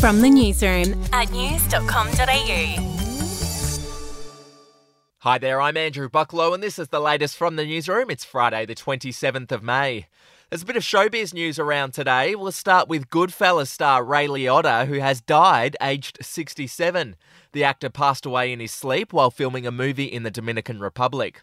From the newsroom at news.com.au. Hi there, I'm Andrew Bucklow, and this is the latest from the newsroom. It's Friday, the 27th of May. There's a bit of showbiz news around today. We'll start with Goodfellas star Ray Liotta, who has died aged 67. The actor passed away in his sleep while filming a movie in the Dominican Republic.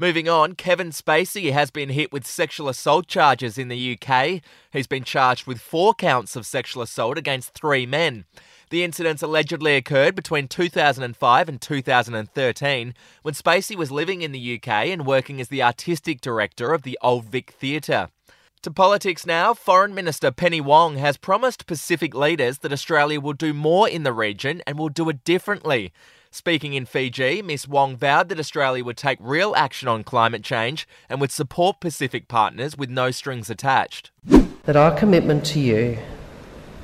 Moving on, Kevin Spacey has been hit with sexual assault charges in the UK. He's been charged with four counts of sexual assault against three men. The incidents allegedly occurred between 2005 and 2013 when Spacey was living in the UK and working as the artistic director of the Old Vic Theatre. To politics now, Foreign Minister Penny Wong has promised Pacific leaders that Australia will do more in the region and will do it differently. Speaking in Fiji, Miss Wong vowed that Australia would take real action on climate change and would support Pacific partners with no strings attached. That our commitment to you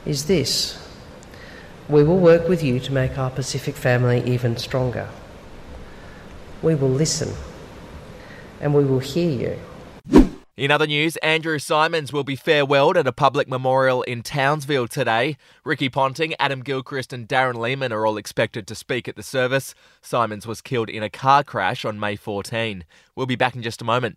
is this we will work with you to make our Pacific family even stronger. We will listen and we will hear you. In other news, Andrew Symonds will be farewelled at a public memorial in Townsville today. Ricky Ponting, Adam Gilchrist, and Darren Lehmann are all expected to speak at the service. Symonds was killed in a car crash on May 14. We'll be back in just a moment.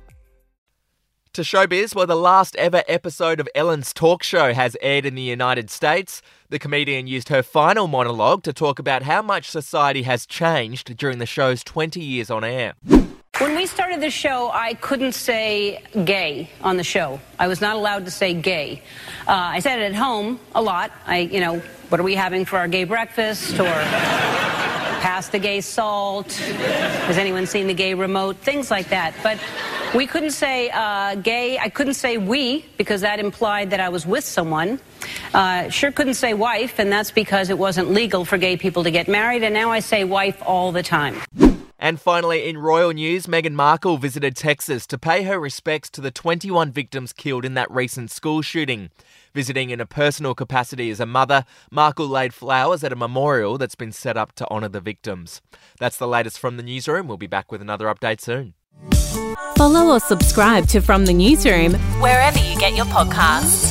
To showbiz, well, the last ever episode of Ellen's talk show has aired in the United States. The comedian used her final monologue to talk about how much society has changed during the show's 20 years on air. When we started the show, I couldn't say gay on the show. I was not allowed to say gay. Uh, I said it at home a lot. I, you know, what are we having for our gay breakfast? Or pass the gay salt? Has anyone seen the gay remote? Things like that. But we couldn't say uh, gay. I couldn't say we because that implied that I was with someone. Uh, sure couldn't say wife, and that's because it wasn't legal for gay people to get married. And now I say wife all the time. And finally, in royal news, Meghan Markle visited Texas to pay her respects to the 21 victims killed in that recent school shooting. Visiting in a personal capacity as a mother, Markle laid flowers at a memorial that's been set up to honour the victims. That's the latest from the newsroom. We'll be back with another update soon. Follow or subscribe to From the Newsroom wherever you get your podcasts.